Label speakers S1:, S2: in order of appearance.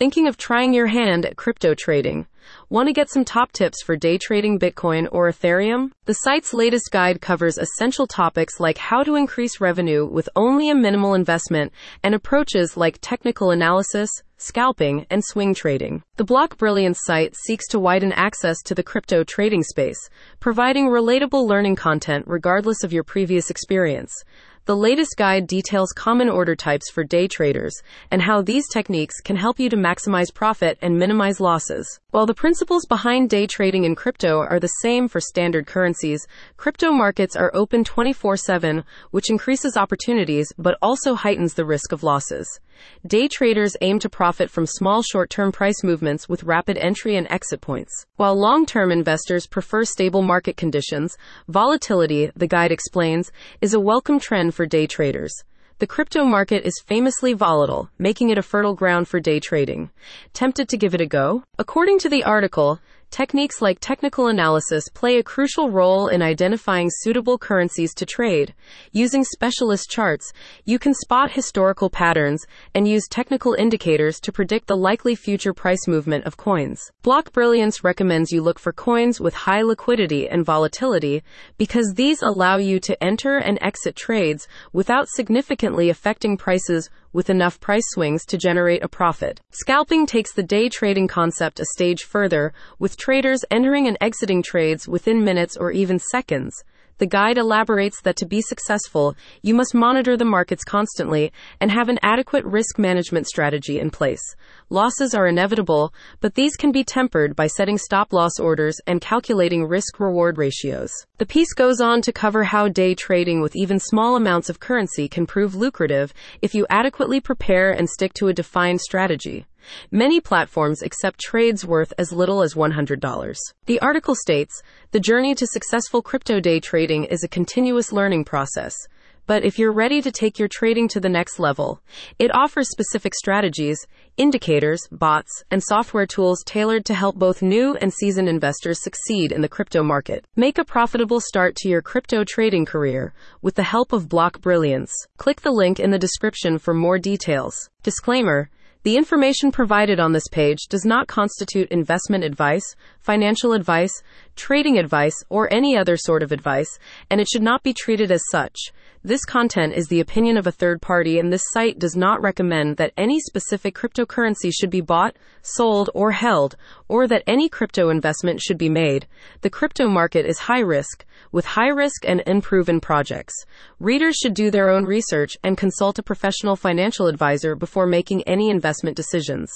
S1: Thinking of trying your hand at crypto trading? Want to get some top tips for day trading Bitcoin or Ethereum? The site's latest guide covers essential topics like how to increase revenue with only a minimal investment and approaches like technical analysis, scalping, and swing trading. The Block Brilliance site seeks to widen access to the crypto trading space, providing relatable learning content regardless of your previous experience. The latest guide details common order types for day traders and how these techniques can help you to maximize profit and minimize losses. While the principles behind day trading in crypto are the same for standard currencies, crypto markets are open 24 7, which increases opportunities but also heightens the risk of losses. Day traders aim to profit from small short term price movements with rapid entry and exit points. While long term investors prefer stable market conditions, volatility, the guide explains, is a welcome trend for day traders. The crypto market is famously volatile, making it a fertile ground for day trading. Tempted to give it a go? According to the article, Techniques like technical analysis play a crucial role in identifying suitable currencies to trade. Using specialist charts, you can spot historical patterns and use technical indicators to predict the likely future price movement of coins. Block Brilliance recommends you look for coins with high liquidity and volatility because these allow you to enter and exit trades without significantly affecting prices with enough price swings to generate a profit. Scalping takes the day trading concept a stage further, with traders entering and exiting trades within minutes or even seconds. The guide elaborates that to be successful, you must monitor the markets constantly and have an adequate risk management strategy in place. Losses are inevitable, but these can be tempered by setting stop loss orders and calculating risk reward ratios. The piece goes on to cover how day trading with even small amounts of currency can prove lucrative if you adequately prepare and stick to a defined strategy. Many platforms accept trades worth as little as $100. The article states the journey to successful crypto day trading is a continuous learning process. But if you're ready to take your trading to the next level, it offers specific strategies, indicators, bots, and software tools tailored to help both new and seasoned investors succeed in the crypto market. Make a profitable start to your crypto trading career with the help of Block Brilliance. Click the link in the description for more details. Disclaimer the information provided on this page does not constitute investment advice, financial advice, trading advice, or any other sort of advice, and it should not be treated as such. This content is the opinion of a third party, and this site does not recommend that any specific cryptocurrency should be bought, sold, or held, or that any crypto investment should be made. The crypto market is high risk, with high risk and unproven projects. Readers should do their own research and consult a professional financial advisor before making any investment decisions.